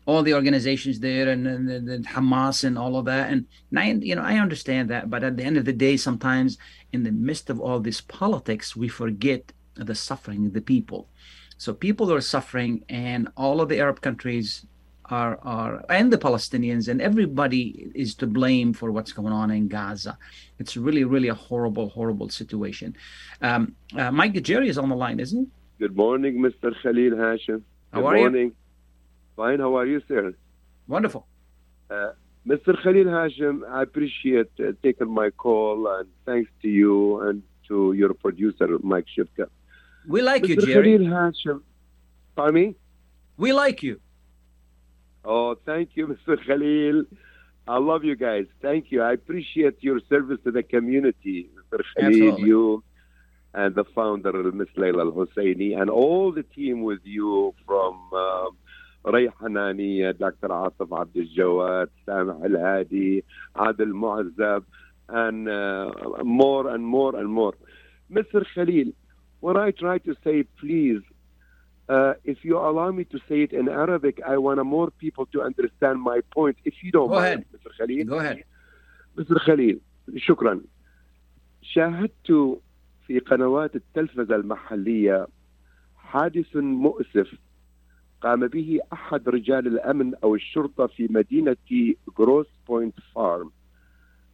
[SPEAKER 6] all the organizations there and, and, and, Hamas and all of that. And, and I, you know, I understand that, but at the end of the day, sometimes in the midst of all this politics, we forget the suffering of the people. So people are suffering, and all of the Arab countries are are and the Palestinians and everybody is to blame for what's going on in Gaza. It's really, really a horrible, horrible situation. Um, uh, Mike Jerry is on the line, isn't he?
[SPEAKER 11] Good morning, Mr. Khalil Hashim.
[SPEAKER 6] How
[SPEAKER 11] Good
[SPEAKER 6] are you?
[SPEAKER 11] morning. Fine. How are you, sir?
[SPEAKER 6] Wonderful.
[SPEAKER 11] Uh, Mr. Khalil Hashim, I appreciate uh, taking my call and thanks to you and to your producer, Mike Shifka.
[SPEAKER 6] We like
[SPEAKER 11] Mr.
[SPEAKER 6] you, Jerry.
[SPEAKER 11] Khalil Hashim. Pardon me?
[SPEAKER 6] We like you.
[SPEAKER 11] Oh, thank you, Mr. Khalil. I love you guys. Thank you. I appreciate your service to the community, Mr. Khalil,
[SPEAKER 6] Absolutely.
[SPEAKER 11] you and the founder, Ms. Layla Al Husseini, and all the team with you from um, Ray Hanani, Dr. Asif Abdul Jawad, Samah Al Hadi, Adil Muazzab, and uh, more and more and more. Mr. Khalil, what I try to say, please, uh, if you allow me to say it in Arabic, I want more people to understand my point. If you don't
[SPEAKER 6] Go
[SPEAKER 11] mind,
[SPEAKER 6] ahead.
[SPEAKER 11] Mr. Khalil.
[SPEAKER 6] Go ahead.
[SPEAKER 11] مستر خليل شكرا شاهدت في قنوات التلفزة المحلية حادث مؤسف قام به أحد رجال الأمن أو الشرطة في مدينة جروس بوينت فارم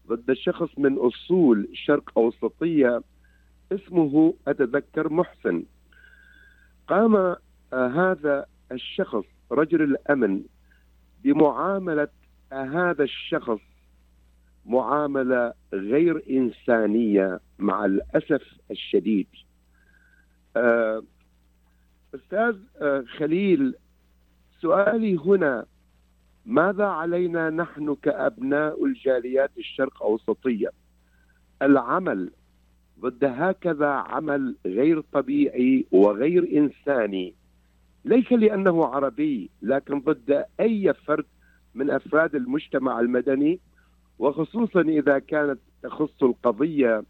[SPEAKER 11] ضد شخص من أصول شرق أوسطية اسمه أتذكر محسن قام هذا الشخص رجل الأمن بمعاملة آه، هذا الشخص معاملة غير إنسانية مع الأسف الشديد. آه، أستاذ آه، خليل سؤالي هنا ماذا علينا نحن كأبناء الجاليات الشرق أوسطية العمل ضد هكذا عمل غير طبيعي وغير إنساني ليس لأنه عربي لكن ضد أي فرد من أفراد المجتمع المدني وخصوصا إذا كانت تخص القضية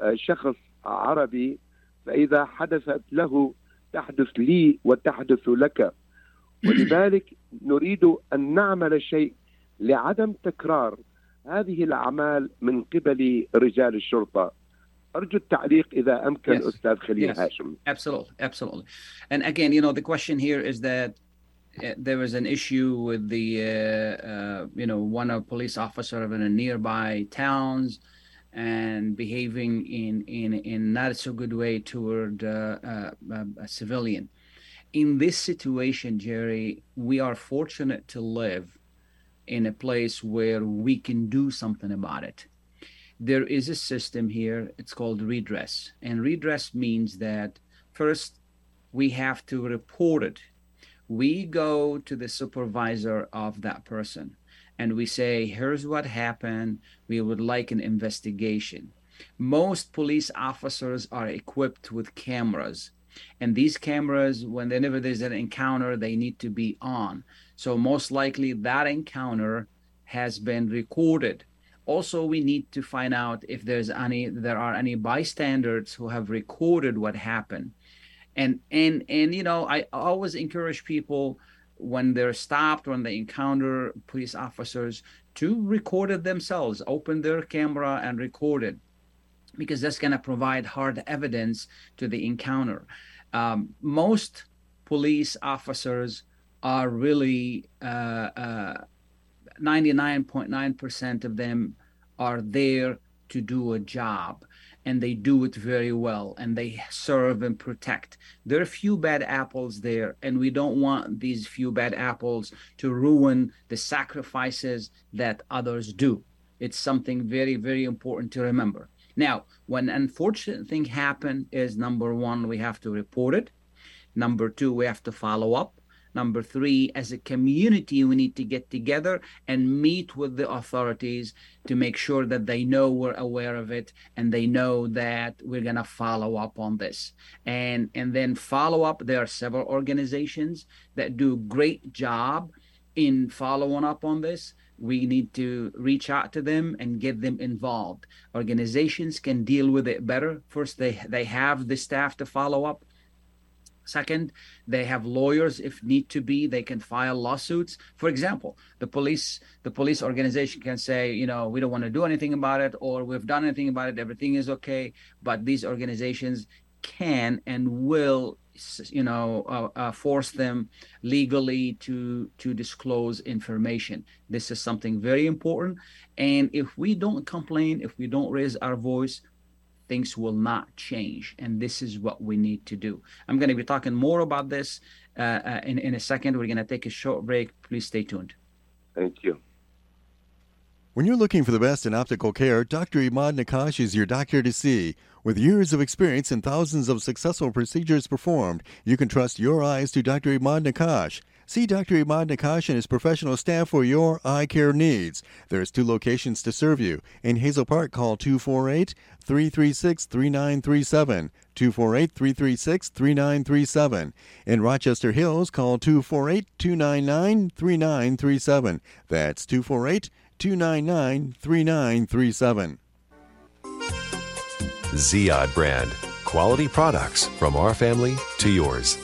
[SPEAKER 11] آه، شخص عربي فإذا حدثت له تحدث لي وتحدث لك. ولذلك نريد أن نعمل شيء لعدم تكرار هذه الأعمال من قبل رجال الشرطة. ارجو التعليق اذا امكن
[SPEAKER 6] Yes.
[SPEAKER 11] استاذ خليل
[SPEAKER 6] Yes.
[SPEAKER 11] هاشم
[SPEAKER 6] Absolutely, absolutely. And again, you know, the question here is that uh, there was an issue with the, uh, uh, you know, one of police officer in a nearby towns and behaving in in in not so good way toward uh, uh, a civilian. In this situation, Jerry, we are fortunate to live in a place where we can do something about it there is a system here. It's called redress. And redress means that first we have to report it. We go to the supervisor of that person and we say here's what happened. We would like an investigation. Most police officers are equipped with cameras. And these cameras whenever there's an encounter they need to be on. So most likely that encounter has been recorded also we need to find out if there's any there are any bystanders who have recorded what happened. And and and you know i always encourage people when they're stopped when they encounter police officers to record it themselves open their camera and record it because that's going to provide hard evidence to the encounter. Um, most police officers are really uh, uh, 99.9% of them are there to do a job and they do it very well and they serve and protect. There are few bad apples there, and we don't want these few bad apples to ruin the sacrifices that others do. It's something very, very important to remember. Now, when unfortunate thing happen is number one, we have to report it. Number two, we have to follow up. Number three, as a community, we need to get together and meet with the authorities to make sure that they know we're aware of it and they know that we're going to follow up on this. And and then follow up. There are several organizations that do great job in following up on this. We need to reach out to them and get them involved. Organizations can deal with it better. First, they they have the staff to follow up Second, they have lawyers if need to be. They can file lawsuits. For example, the police the police organization can say, you know, we don't want to do anything about it, or we've done anything about it. Everything is okay. But these organizations can and will you know uh, uh, force them legally to to disclose information this is something very important and if we don't complain if we don't raise our voice things will not change and this is what we need to do i'm going to be talking more about this uh, uh, in, in a second we're going to take a short break please stay tuned
[SPEAKER 11] thank you
[SPEAKER 12] when you're looking for the best in optical care, Dr. Imad Nakash is your doctor to see. With years of experience and thousands of successful procedures performed, you can trust your eyes to Dr. Imad Nakash. See Dr. Imad Nakash and his professional staff for your eye care needs. There's two locations to serve you. In Hazel Park, call 248 336 3937. 248 336 3937. In Rochester Hills, call 248 299 3937. That's 248 299 3937.
[SPEAKER 13] Ziyad brand. Quality products from our family to yours.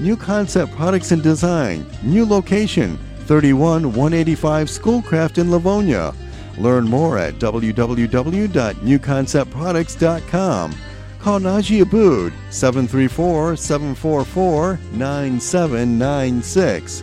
[SPEAKER 12] New Concept Products and Design, new location, 31 185 Schoolcraft in Livonia. Learn more at www.newconceptproducts.com. Call Naji Abood 734 744 9796.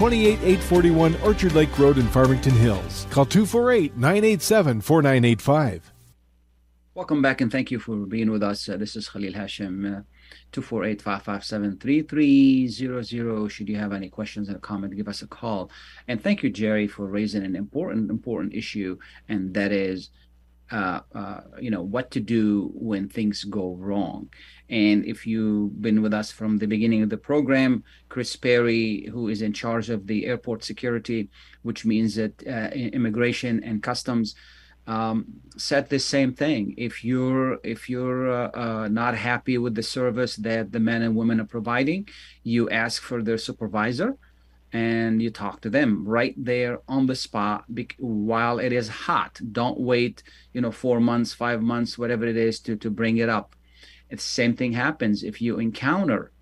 [SPEAKER 1] 28841 Orchard Lake Road in Farmington Hills. Call 248 987 4985.
[SPEAKER 6] Welcome back and thank you for being with us. Uh, this is Khalil Hashim. Uh, 248-557-3300 should you have any questions or comment give us a call and thank you jerry for raising an important important issue and that is uh, uh, you know what to do when things go wrong and if you've been with us from the beginning of the program chris perry who is in charge of the airport security which means that uh, immigration and customs um, said the same thing. If you're if you're uh, uh, not happy with the service that the men and women are providing, you ask for their supervisor, and you talk to them right there on the spot while it is hot. Don't wait, you know, four months, five months, whatever it is, to to bring it up. The same thing happens if you encounter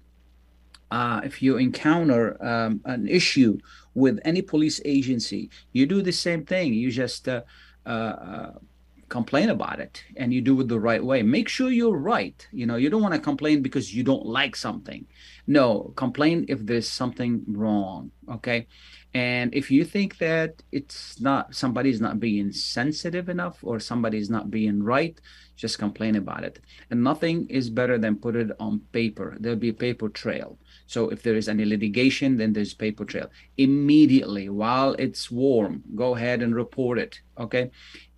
[SPEAKER 6] uh, if you encounter um, an issue with any police agency, you do the same thing. You just uh, uh, complain about it and you do it the right way make sure you're right you know you don't want to complain because you don't like something no complain if there's something wrong okay? And if you think that it's not somebody's not being sensitive enough or somebody's not being right just complain about it. And nothing is better than put it on paper. There'll be a paper trail. So if there is any litigation then there's paper trail. Immediately while it's warm go ahead and report it okay?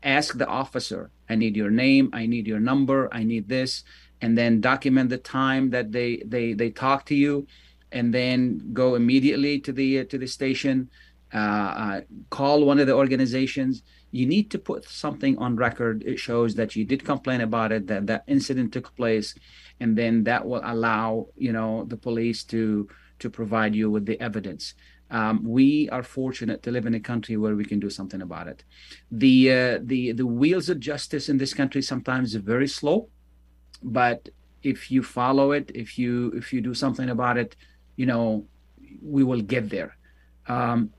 [SPEAKER 6] Ask the officer i need your name i need your number i need this and then document the time that they they they talk to you and then go immediately to the to the station uh, uh, call one of the organizations you need to put something on record. It shows that you did complain about it, that that incident took place, and then that will allow you know the police to to provide you with the evidence. Um, we are fortunate to live in a country where we can do something about it. The uh, the the wheels of justice in this country sometimes are very slow, but if you follow it, if you if you do something about it, you know, we will get there. Um,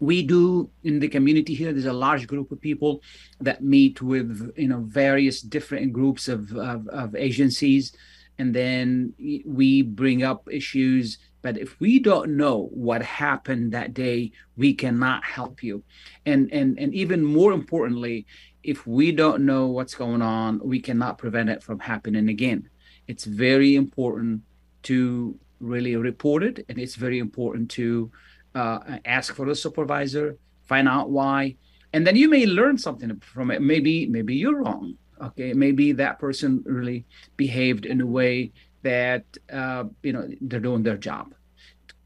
[SPEAKER 6] we do in the community here there's a large group of people that meet with you know various different groups of, of, of agencies and then we bring up issues but if we don't know what happened that day we cannot help you and and and even more importantly if we don't know what's going on we cannot prevent it from happening again. It's very important to really report it and it's very important to uh, ask for the supervisor find out why and then you may learn something from it. Maybe maybe you're wrong okay? Maybe that person really behaved in a way that uh, you know they're doing their job.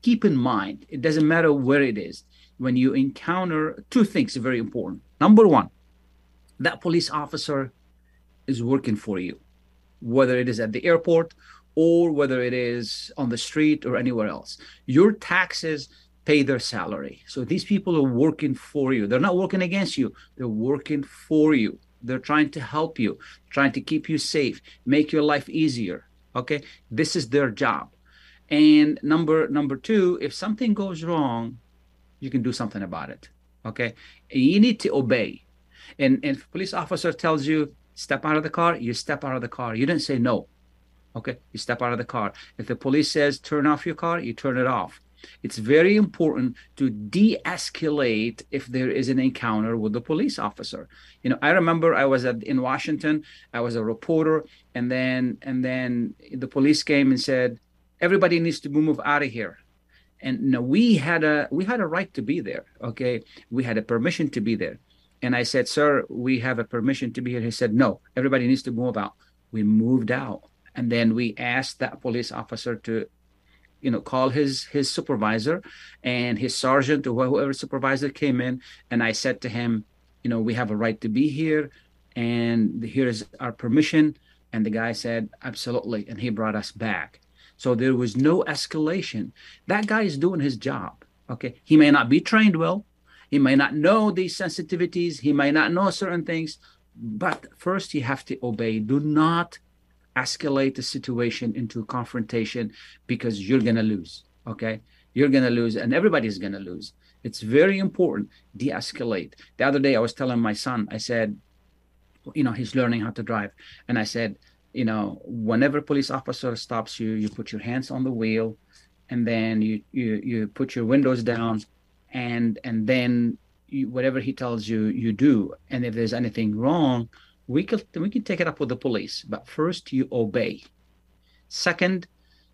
[SPEAKER 6] Keep in mind it doesn't matter where it is when you encounter two things are very important. Number one that police officer is working for you whether it is at the airport or whether it is on the street or anywhere else your taxes pay their salary so these people are working for you they're not working against you they're working for you they're trying to help you, trying to keep you safe, make your life easier. Okay, this is their job. And number number two, if something goes wrong, you can do something about it. Okay, you need to obey. And, and police officer tells you step out of the car, you step out of the car. You didn't say no. Okay, you step out of the car. If the police says turn off your car, you turn it off. It's very important to de escalate if there is an encounter with the police officer. You know, I remember I was at, in Washington, I was a reporter, and then and then the police came and said, everybody needs to move out of here. And know, we had a we had a right to be there. Okay, we had a permission to be there. And I said, Sir, we have a permission to be here. He said, No, everybody needs to move out. We moved out. And then we asked that police officer to you know call his his supervisor and his sergeant or whoever supervisor came in and i said to him you know we have a right to be here and here is our permission and the guy said absolutely and he brought us back so there was no escalation that guy is doing his job okay he may not be trained well he may not know these sensitivities he may not know certain things but first you have to obey do not escalate the situation into confrontation because you're going to lose. Okay. You're going to lose and everybody's going to lose. It's very important. De escalate. The other day, I was telling my son, I said, you know, he's learning how to drive. And I said, you know, whenever police officer stops you, you put your hands on the wheel and then you, you, you put your windows down and, and then you, whatever he tells you, you do. And if there's anything wrong, we can we can take it up with the police but first you obey. Second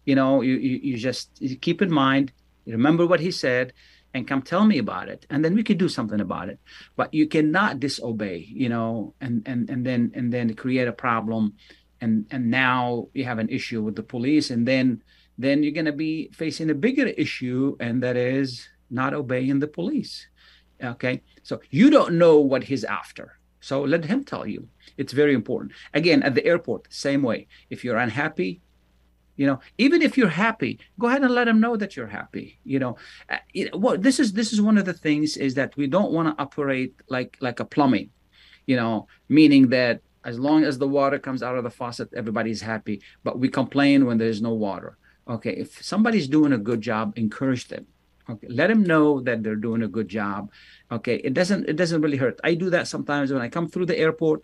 [SPEAKER 6] you know you, you, you just you keep in mind remember what he said and come tell me about it. And then we could do something about it. But you cannot disobey you know and and and then and then create a problem. And and now you have an issue with the police. And then then you're going to be facing a bigger issue. And that is not obeying the police okay so you don't know what he's after so let him tell you. It's very important. Again, at the airport, same way. If you're unhappy, you know, even if you're happy, go ahead and let him know that you're happy. You know, uh, know well, this is this is one of the things is that we don't want to operate like like a plumbing, you know, meaning that as long as the water comes out of the faucet, everybody's happy. But we complain when there's no water. Okay, if somebody's doing a good job, encourage them. Okay, let them know that they're doing a good job. Okay, it doesn't it doesn't really hurt. I do that sometimes when I come through the airport,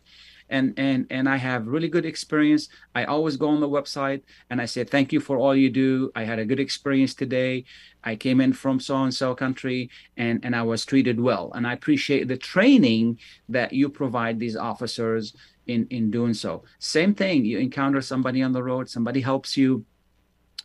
[SPEAKER 6] and and and I have really good experience. I always go on the website and I say thank you for all you do. I had a good experience today. I came in from so and so country and and I was treated well. And I appreciate the training that you provide these officers in in doing so. Same thing. You encounter somebody on the road, somebody helps you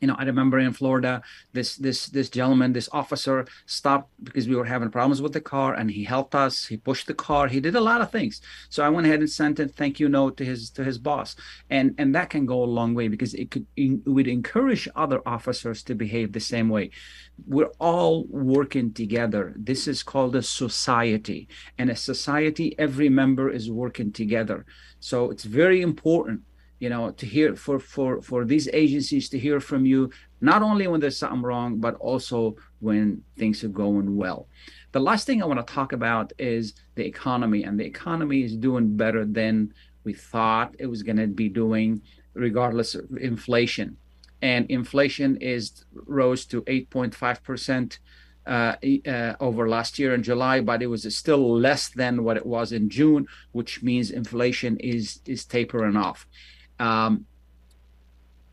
[SPEAKER 6] you know, I remember in Florida, this this this gentleman, this officer, stopped because we were having problems with the car, and he helped us. He pushed the car. He did a lot of things. So I went ahead and sent a thank you note to his to his boss, and and that can go a long way because it could it would encourage other officers to behave the same way. We're all working together. This is called a society, and a society, every member is working together. So it's very important you know to hear for for for these agencies to hear from you not only when there's something wrong but also when things are going well the last thing i want to talk about is the economy and the economy is doing better than we thought it was going to be doing regardless of inflation and inflation is rose to 8.5 percent uh, uh, over last year in July, but it was still less than what it was in June, which means inflation is is tapering off. Um,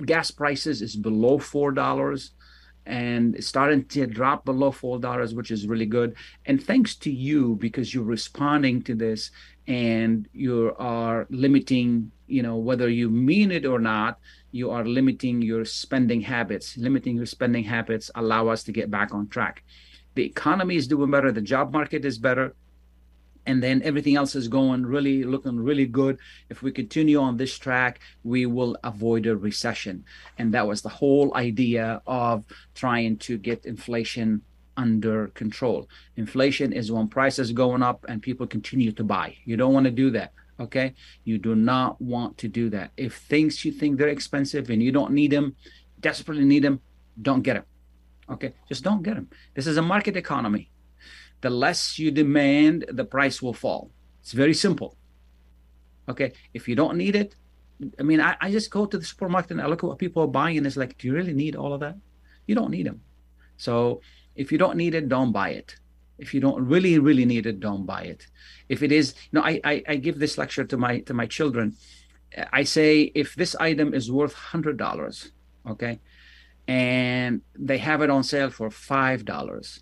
[SPEAKER 6] gas prices is below four dollars and starting to drop below four dollars which is really good. And thanks to you because you're responding to this and you are limiting you know whether you mean it or not you are limiting your spending habits. Limiting your spending habits allow us to get back on track. The economy is doing better. The job market is better and then everything else is going really looking really good. If we continue on this track we will avoid a recession. And that was the whole idea of trying to get inflation under control. Inflation is when prices going up and people continue to buy. You don't want to do that okay? You do not want to do that. If things you think they're expensive and you don't need them desperately need them don't get them okay? Just don't get them this is a market economy the less you demand, the price will fall. It's very simple. Okay. If you don't need it, I mean, I, I just go to the supermarket and I look at what people are buying, and it's like, do you really need all of that? You don't need them. So if you don't need it, don't buy it. If you don't really, really need it, don't buy it. If it is, you know, I, I, I give this lecture to my to my children. I say if this item is worth hundred dollars, okay, and they have it on sale for five dollars,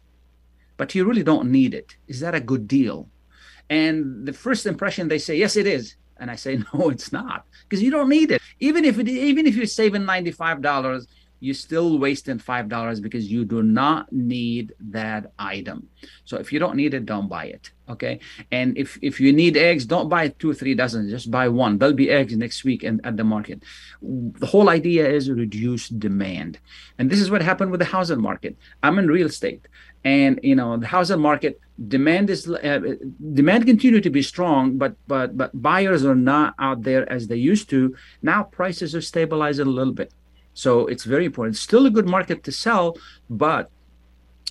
[SPEAKER 6] but you really don't need it. Is that a good deal? And the first impression they say, yes, it is. And I say, no, it's not, because you don't need it. Even if it, even if you're saving ninety five dollars, you're still wasting five dollars because you do not need that item. So if you don't need it, don't buy it. Okay. And if if you need eggs, don't buy two three dozen. Just buy one. There'll be eggs next week in, at the market. The whole idea is reduce demand, and this is what happened with the housing market. I'm in real estate, and you know the housing market demand is uh, demand continue to be strong, but but but buyers are not out there as they used to. Now prices are stabilizing a little bit. So it's very important. Still a good market to sell, but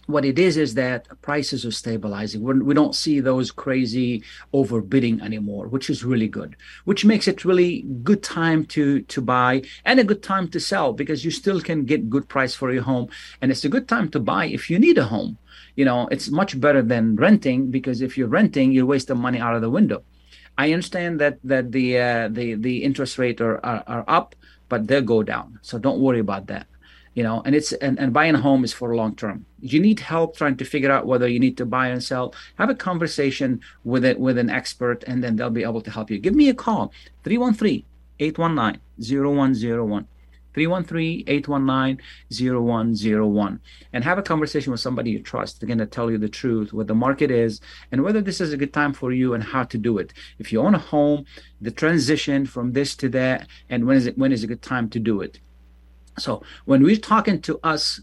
[SPEAKER 6] what it is is that prices are stabilizing. We're, we do not see those crazy overbidding anymore, which is really good. Which makes it really good time to to buy and a good time to sell because you still can get good price for your home, and it's a good time to buy if you need a home. You know, it's much better than renting because if you're renting, you're wasting money out of the window. I understand that that the uh, the the interest rate are, are, are up, but they'll go down. So don't worry about that. You know, and it's and, and buying a home is for long term. You need help trying to figure out whether you need to buy and sell. Have a conversation with it with an expert, and then they'll be able to help you. Give me a call 313 819 0101. 313-819-0101 and have a conversation with somebody you trust. They're going to tell you the truth, what the market is, and whether this is a good time for you and how to do it. If you own a home, the transition from this to that, and when is it when is a good time to do it. So when we're talking to us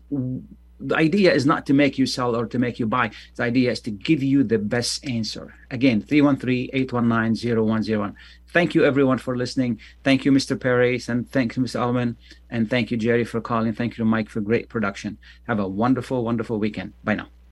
[SPEAKER 6] the idea is not to make you sell or to make you buy. The idea is to give you the best answer. Again, 313-819-0101. Thank you everyone for listening. Thank you, Mr. Perez, and thank you, Mr. Alman, and thank you, Jerry, for calling. Thank you to Mike for great production. Have a wonderful, wonderful weekend. Bye now.